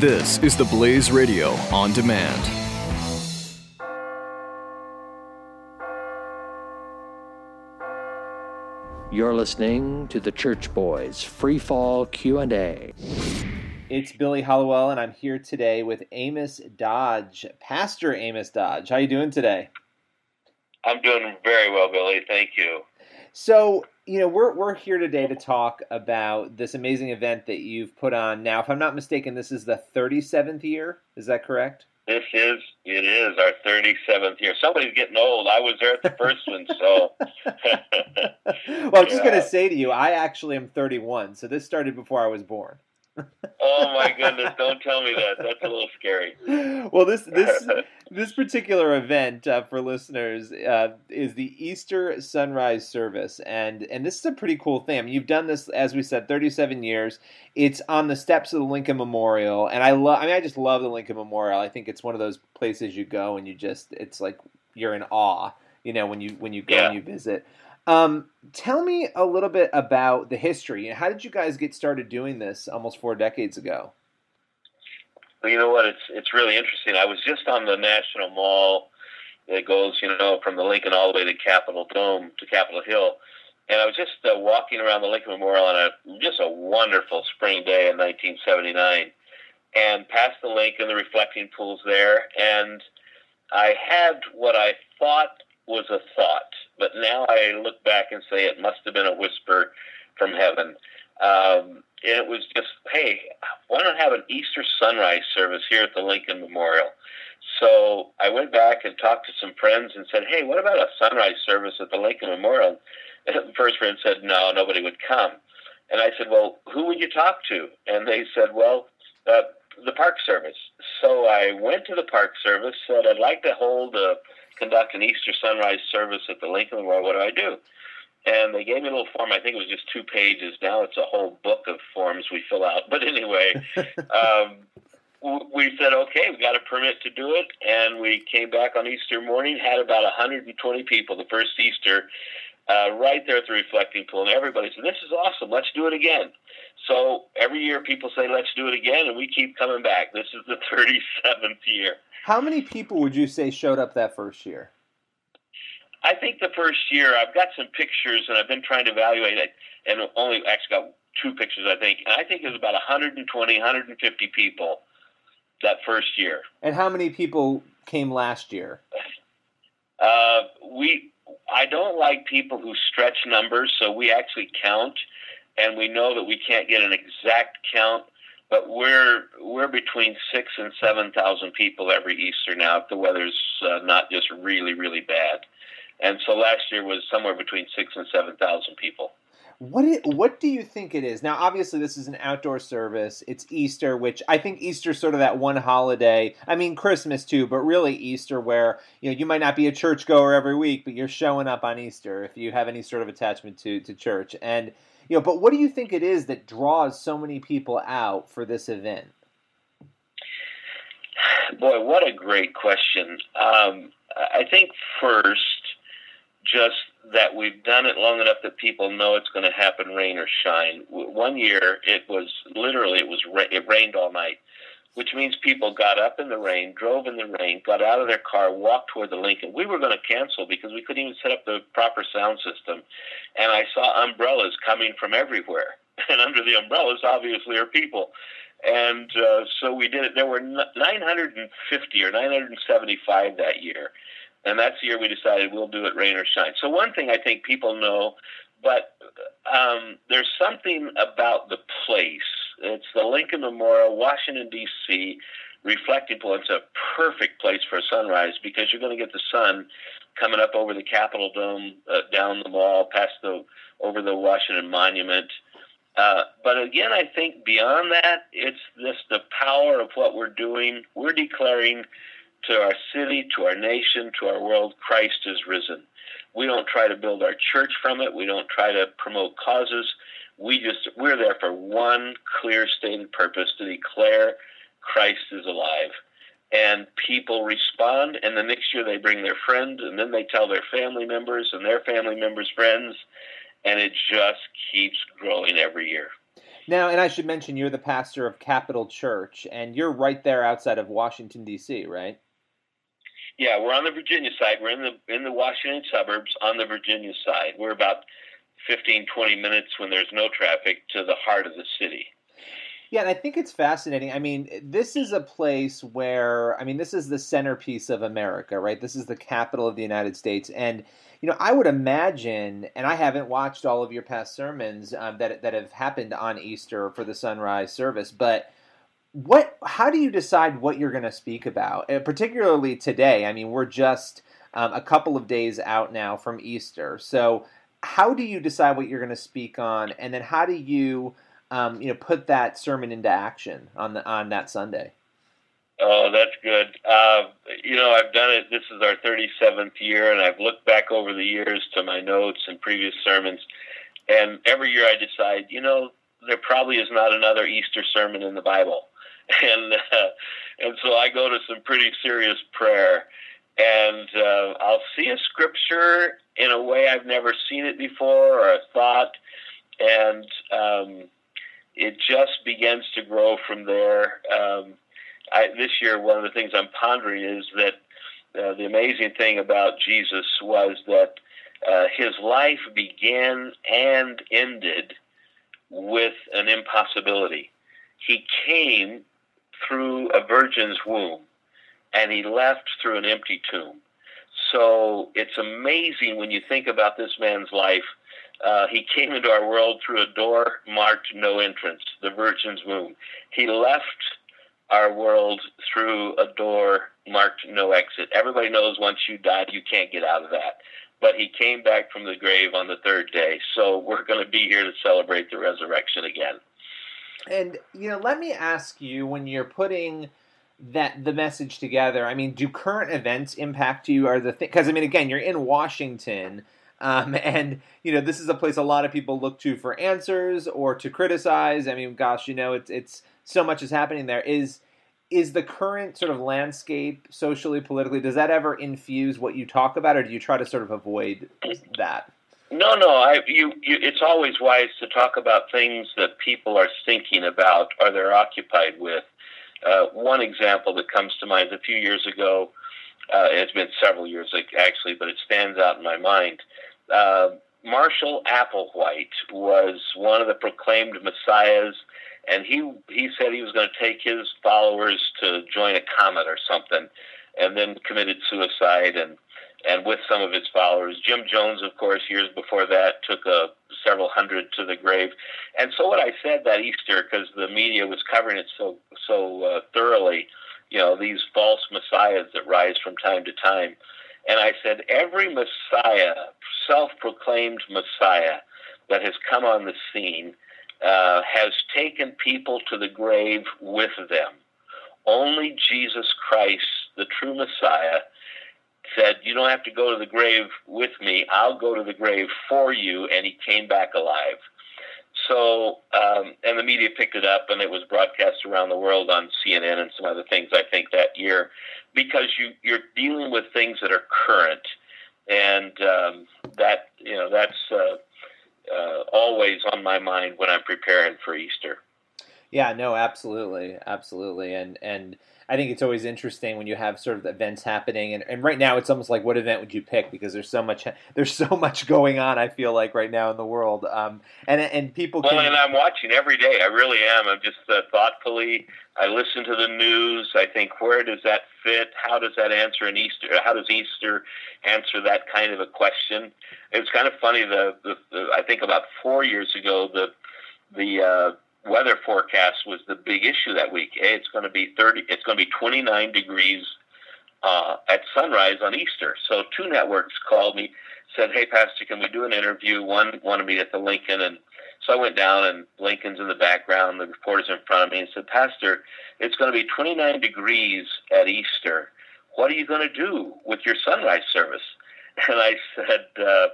This is the Blaze Radio on demand. You're listening to the Church Boys Free Fall Q&A. It's Billy Hallowell, and I'm here today with Amos Dodge, Pastor Amos Dodge. How you doing today? I'm doing very well, Billy. Thank you. So, you know, we're we're here today to talk about this amazing event that you've put on. Now, if I'm not mistaken, this is the 37th year. Is that correct? This is it is our 37th year. Somebody's getting old. I was there at the first one, so. well, I'm just going to say to you, I actually am 31, so this started before I was born oh my goodness! Don't tell me that. That's a little scary. Well, this this this particular event uh, for listeners uh, is the Easter sunrise service, and and this is a pretty cool thing. I mean, you've done this, as we said, 37 years. It's on the steps of the Lincoln Memorial, and I love. I mean, I just love the Lincoln Memorial. I think it's one of those places you go and you just it's like you're in awe. You know, when you when you go yeah. and you visit. Um, tell me a little bit about the history. How did you guys get started doing this almost four decades ago? Well, you know what? It's it's really interesting. I was just on the National Mall that goes, you know, from the Lincoln all the way to Capitol Dome to Capitol Hill, and I was just uh, walking around the Lincoln Memorial on a just a wonderful spring day in 1979, and past the Lincoln, the reflecting pools there, and I had what I thought was a thought, but now I look back and say it must have been a whisper from heaven. Um, it was just, hey, why not have an Easter sunrise service here at the Lincoln Memorial? So I went back and talked to some friends and said, hey, what about a sunrise service at the Lincoln Memorial? And the first friend said, no, nobody would come. And I said, well, who would you talk to? And they said, well, uh, the Park Service. So I went to the Park Service, said, I'd like to hold a conduct an Easter sunrise service at the Lincoln Memorial. What do I do? And they gave me a little form. I think it was just two pages. Now it's a whole book of forms we fill out. But anyway, um, we said, okay, we got a permit to do it. And we came back on Easter morning, had about 120 people the first Easter. Uh, right there at the reflecting pool, and everybody said, "This is awesome. Let's do it again." So every year, people say, "Let's do it again," and we keep coming back. This is the 37th year. How many people would you say showed up that first year? I think the first year, I've got some pictures and I've been trying to evaluate it, and only actually got two pictures, I think. And I think it was about 120, 150 people that first year. And how many people came last year? Uh, we, I don't like people who stretch numbers, so we actually count, and we know that we can't get an exact count but we're we're between six and seven thousand people every Easter now if the weather's uh, not just really really bad. And so last year was somewhere between six and seven thousand people. What it, what do you think it is? Now, obviously, this is an outdoor service. It's Easter, which I think Easter's sort of that one holiday. I mean, Christmas too, but really Easter, where you know you might not be a churchgoer every week, but you're showing up on Easter if you have any sort of attachment to to church. And you know, but what do you think it is that draws so many people out for this event? Boy, what a great question. Um, I think first, just that we've done it long enough that people know it's going to happen, rain or shine. One year, it was literally it was it rained all night which means people got up in the rain, drove in the rain, got out of their car, walked toward the Lincoln. We were going to cancel because we couldn't even set up the proper sound system. And I saw umbrellas coming from everywhere. And under the umbrellas, obviously, are people. And uh, so we did it. There were 950 or 975 that year. And that's the year we decided we'll do it rain or shine. So, one thing I think people know, but um, there's something about the place it's the Lincoln Memorial, Washington, D.C., reflecting pool. It's a perfect place for a sunrise because you're going to get the sun coming up over the Capitol Dome, uh, down the mall, past the over the Washington Monument. Uh, but again, I think beyond that, it's this the power of what we're doing. We're declaring to our city, to our nation, to our world, Christ is risen. We don't try to build our church from it. We don't try to promote causes we just we're there for one clear stated purpose to declare Christ is alive. And people respond, and the next year they bring their friends, and then they tell their family members and their family members' friends, and it just keeps growing every year. Now, and I should mention, you're the pastor of Capital Church, and you're right there outside of Washington D.C., right? Yeah, we're on the Virginia side. We're in the in the Washington suburbs on the Virginia side. We're about 15, 20 minutes when there's no traffic to the heart of the city. Yeah, and I think it's fascinating. I mean, this is a place where, I mean, this is the centerpiece of America, right? This is the capital of the United States. And, you know, I would imagine, and I haven't watched all of your past sermons um, that, that have happened on Easter for the sunrise service, but what, how do you decide what you're going to speak about? Uh, particularly today. I mean, we're just um, a couple of days out now from Easter. So, how do you decide what you're going to speak on? And then how do you um, you know, put that sermon into action on the on that Sunday? Oh, that's good. Uh, you know, I've done it. This is our 37th year, and I've looked back over the years to my notes and previous sermons, and every year I decide, you know, there probably is not another Easter sermon in the Bible, and uh, and so I go to some pretty serious prayer, and uh, I'll see a scripture in a way I've never seen it before or a thought, and um, it just begins to grow from there. Um, I, this year, one of the things I'm pondering is that uh, the amazing thing about Jesus was that uh, his life began and ended with an impossibility. He came through a virgin's womb and he left through an empty tomb. So it's amazing when you think about this man's life uh, he came into our world through a door marked no entrance, the Virgin's womb. He left our world through a door marked no exit. Everybody knows once you die, you can't get out of that. But he came back from the grave on the third day. So we're going to be here to celebrate the resurrection again. And, you know, let me ask you when you're putting that the message together, I mean, do current events impact you? Are the because I mean, again, you're in Washington um, and you know, this is a place a lot of people look to for answers or to criticize. I mean, gosh, you know, it's it's so much is happening there. Is is the current sort of landscape socially, politically, does that ever infuse what you talk about, or do you try to sort of avoid that? No, no. I, you, you, it's always wise to talk about things that people are thinking about or they're occupied with. Uh, one example that comes to mind a few years ago, uh, it's been several years actually, but it stands out in my mind uh, Marshall Applewhite was one of the proclaimed messiahs, and he he said he was going to take his followers to join a comet or something, and then committed suicide and and with some of his followers. Jim Jones, of course, years before that, took a several hundred to the grave. And so, what I said that Easter, because the media was covering it so so uh, thoroughly, you know, these false messiahs that rise from time to time. And I said, every Messiah, self proclaimed Messiah that has come on the scene, uh, has taken people to the grave with them. Only Jesus Christ, the true Messiah, said, You don't have to go to the grave with me, I'll go to the grave for you. And he came back alive. So, um, and the media picked it up, and it was broadcast around the world on CNN and some other things. I think that year, because you you're dealing with things that are current, and um, that you know that's uh, uh, always on my mind when I'm preparing for Easter. Yeah, no, absolutely, absolutely, and and I think it's always interesting when you have sort of events happening, and, and right now it's almost like what event would you pick because there's so much there's so much going on. I feel like right now in the world, um, and and people. Can... Well, and I'm watching every day. I really am. I'm just uh, thoughtfully. I listen to the news. I think where does that fit? How does that answer an Easter? How does Easter answer that kind of a question? It's kind of funny. The, the, the I think about four years ago the the uh, weather forecast was the big issue that week. Hey, it's going to be 30, it's going to be 29 degrees uh, at sunrise on Easter. So two networks called me, said, "Hey, Pastor, can we do an interview?" One wanted me at the Lincoln, and so I went down, and Lincoln's in the background. The reporter's in front of me, and said, "Pastor, it's going to be 29 degrees at Easter. What are you going to do with your sunrise service?" And I said. Uh,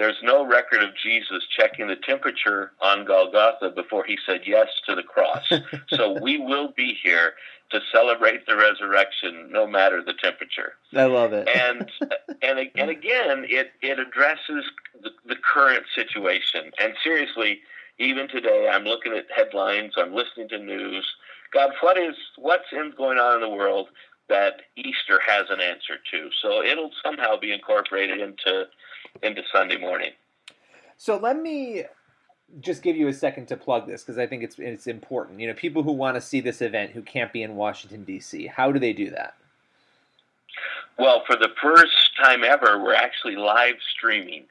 there's no record of Jesus checking the temperature on Golgotha before he said yes to the cross. so we will be here to celebrate the resurrection no matter the temperature. I love it. and and and again, it it addresses the, the current situation. And seriously, even today, I'm looking at headlines, I'm listening to news. God, what is what's in, going on in the world that Easter has an answer to? So it'll somehow be incorporated into into Sunday morning. So let me just give you a second to plug this because I think it's it's important. You know, people who want to see this event who can't be in Washington D.C. How do they do that? Well, for the first time ever, we're actually live streaming,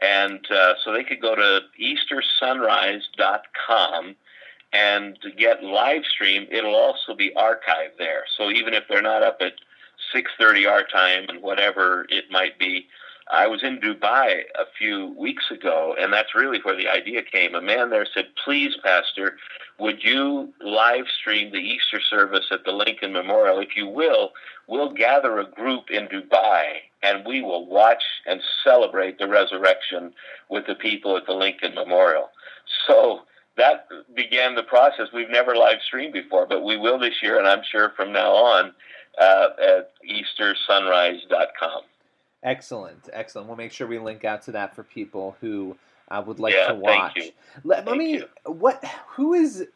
and uh, so they could go to EasterSunrise.com and get live stream. It'll also be archived there. So even if they're not up at 6:30 our time and whatever it might be, I was in Dubai a few weeks ago, and that's really where the idea came. A man there said, Please, Pastor, would you live stream the Easter service at the Lincoln Memorial? If you will, we'll gather a group in Dubai and we will watch and celebrate the resurrection with the people at the Lincoln Memorial. So that began the process. We've never live streamed before, but we will this year, and I'm sure from now on uh, at EasterSunrise.com. Excellent, excellent. We'll make sure we link out to that for people who uh, would like yeah, to watch. Let, let me. you. What? Who is?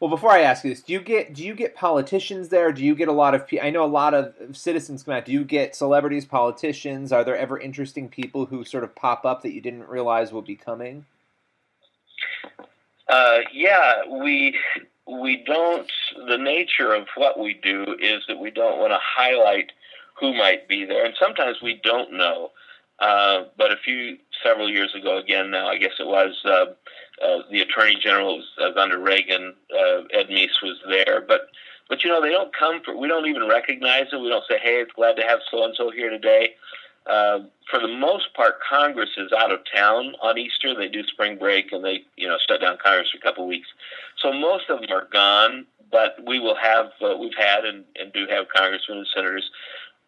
Well, before I ask you this, do you get do you get politicians there? Do you get a lot of? I know a lot of citizens come out. Do you get celebrities, politicians? Are there ever interesting people who sort of pop up that you didn't realize would be coming? Uh, yeah, we we don't. The nature of what we do is that we don't want to highlight who might be there, and sometimes we don't know. Uh, but a few several years ago, again now I guess it was uh, uh, the Attorney General was, uh, under Reagan. Uh, Ed Meese was there, but but you know they don't come for. We don't even recognize it. We don't say, "Hey, it's glad to have so and so here today." Uh, for the most part, Congress is out of town on Easter. They do spring break and they, you know, shut down Congress for a couple of weeks. So most of them are gone. But we will have, uh, we've had, and, and do have congressmen and senators.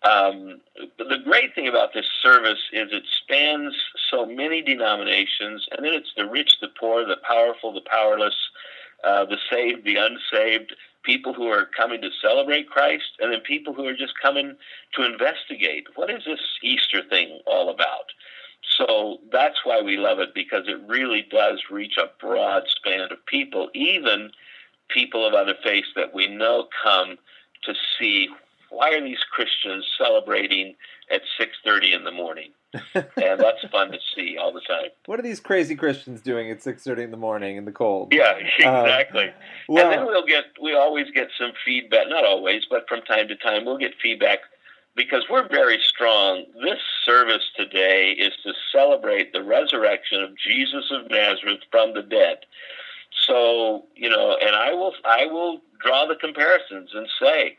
Um, the great thing about this service is it spans so many denominations, and then it's the rich, the poor, the powerful, the powerless, uh, the saved, the unsaved, people who are coming to celebrate Christ, and then people who are just coming to investigate what is this Easter thing all about. So that's why we love it because it really does reach a broad span of people, even people of other faiths that we know come to see why are these Christians celebrating at 6:30 in the morning? and that's fun to see all the time. What are these crazy Christians doing at six thirty in the morning in the cold? Yeah, exactly. Um, well, and then we'll get we always get some feedback. Not always, but from time to time we'll get feedback because we're very strong. This service today is to celebrate the resurrection of Jesus of Nazareth from the dead. So you know, and I will I will draw the comparisons and say.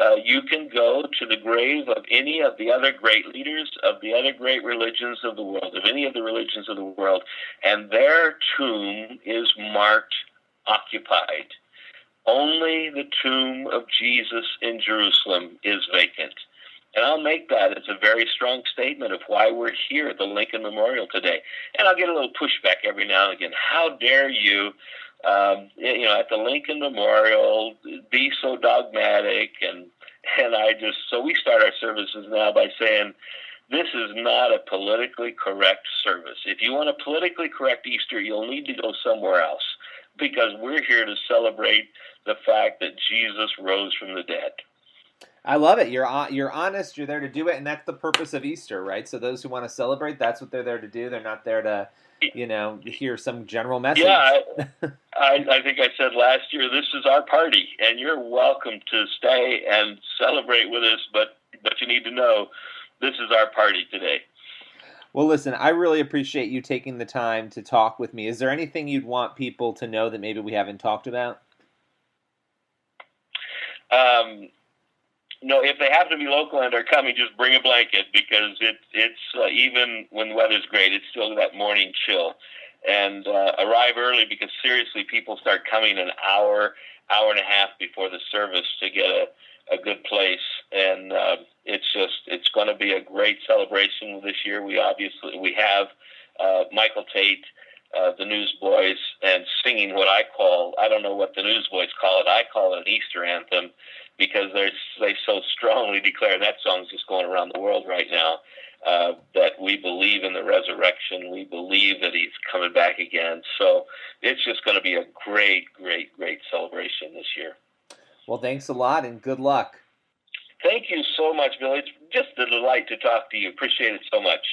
Uh, you can go to the grave of any of the other great leaders of the other great religions of the world, of any of the religions of the world, and their tomb is marked occupied. Only the tomb of Jesus in Jerusalem is vacant. And I'll make that as a very strong statement of why we're here at the Lincoln Memorial today. And I'll get a little pushback every now and again. How dare you, um, you know, at the Lincoln Memorial be so dogmatic? And and I just so we start our services now by saying this is not a politically correct service. If you want a politically correct Easter, you'll need to go somewhere else because we're here to celebrate the fact that Jesus rose from the dead. I love it. You're you're honest. You're there to do it, and that's the purpose of Easter, right? So those who want to celebrate, that's what they're there to do. They're not there to, you know, hear some general message. Yeah, I, I, I think I said last year this is our party, and you're welcome to stay and celebrate with us. But but you need to know this is our party today. Well, listen, I really appreciate you taking the time to talk with me. Is there anything you'd want people to know that maybe we haven't talked about? Um, no, if they happen to be local and are coming, just bring a blanket because it, it's uh, even when the weather's great, it's still that morning chill. And uh, arrive early because seriously, people start coming an hour, hour and a half before the service to get a, a good place. And uh, it's just it's going to be a great celebration this year. We obviously we have uh, Michael Tait. Uh, the Newsboys and singing what I call I don't know what the Newsboys call it I call it an Easter anthem because they they so strongly declare that song's just going around the world right now. uh, that we believe in the resurrection. We believe that he's coming back again. So it's just going to be a great, great, great celebration this year. Well, thanks a lot and good luck. Thank you so much, Billy. It's just a delight to talk to you. Appreciate it so much.